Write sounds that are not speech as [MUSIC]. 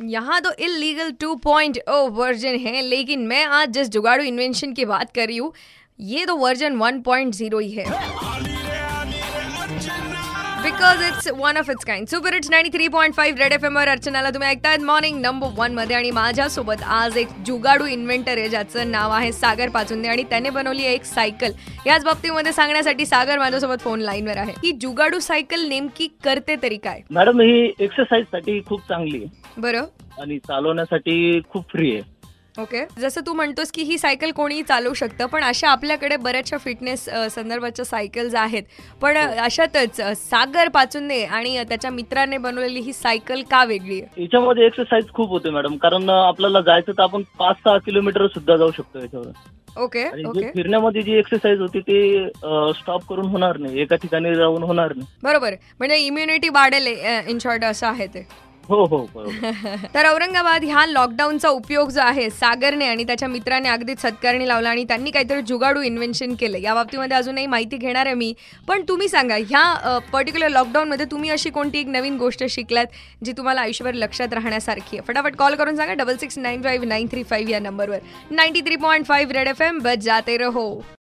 यहाँ तो illegal 2.0 version है लेकिन मैं आज जिस जुगाड़ू इन्वेंशन की बात कर रही हूँ ये तो वर्जन 1.0 ही है। Because it's one of it's kind super it's ninety three point five red F एमवर अर्चनाला तुम्ही ऐकतायत. मॉर्निंग नंबर वनमध्ये आणि माझ्यासोबत आज एक जुगाडू इन्व्हेंटर आहे ज्याचं नाव आहे सागर पाचुंदे आणि त्याने बनवली आहे एक सायकल. याच बाबतीमध्ये सांगण्यासाठी सागर माझ्यासोबत फोन लाईनवर आहे. ही जुगाडू सायकल नेमकी करते तरी काय? मॅडम ही एक्सरसाइजसाठी खूप चांगली आहे. बरं. आणि चालवण्यासाठी खूप फ्री आहे. ओके. जसं तू म्हणतोस की ही सायकल कोणीही चालवू शकतं पण अशा आपल्याकडे बऱ्याचशा फिटनेस संदर्भाच्या सायकल्स आहेत. पण अशातच अ, सागर पाचुंदे आणि त्याच्या मित्राने बनवलेली ही सायकल का वेगळी आहे? याच्यामध्ये एक्सरसाइज खूप होते मॅडम. कारण आपल्याला जायचं तर आपण पाच सहा किलोमीटर सुद्धा जाऊ शकतो याच्यावर. Okay okay. फिरण्यामध्ये जी एक्सरसाइज होती ती स्टॉप करून होणार नाही. एका ठिकाणी राहून होणार नाही. बरोबर. म्हणजे इम्युनिटी वाढेल इन शॉर्ट असं आहे ते. हो हो [LAUGHS] तर औरंगाबाद ह्या लॉकडाऊनचा उपयोग जो आहे सागरने आणि त्याच्या मित्राने अगदी सत्कारणी लावला आणि त्यांनी काहीतरी जुगाडू इन्व्हेन्शन केलं. या बाबतीमध्ये अजूनही माहिती घेणार आहे मी. पण तुम्ही सांगा ह्या पर्टिक्युलर लॉकडाऊनमध्ये तुम्ही अशी कोणती एक नवीन गोष्ट शिकलात जी तुम्हाला आयुष्यभर लक्षात राहण्यासारखी आहे? फटाफट कॉल करून सांगा double six nine five nine three five या नंबरवर ninety three point five red F M बस जाते रहो.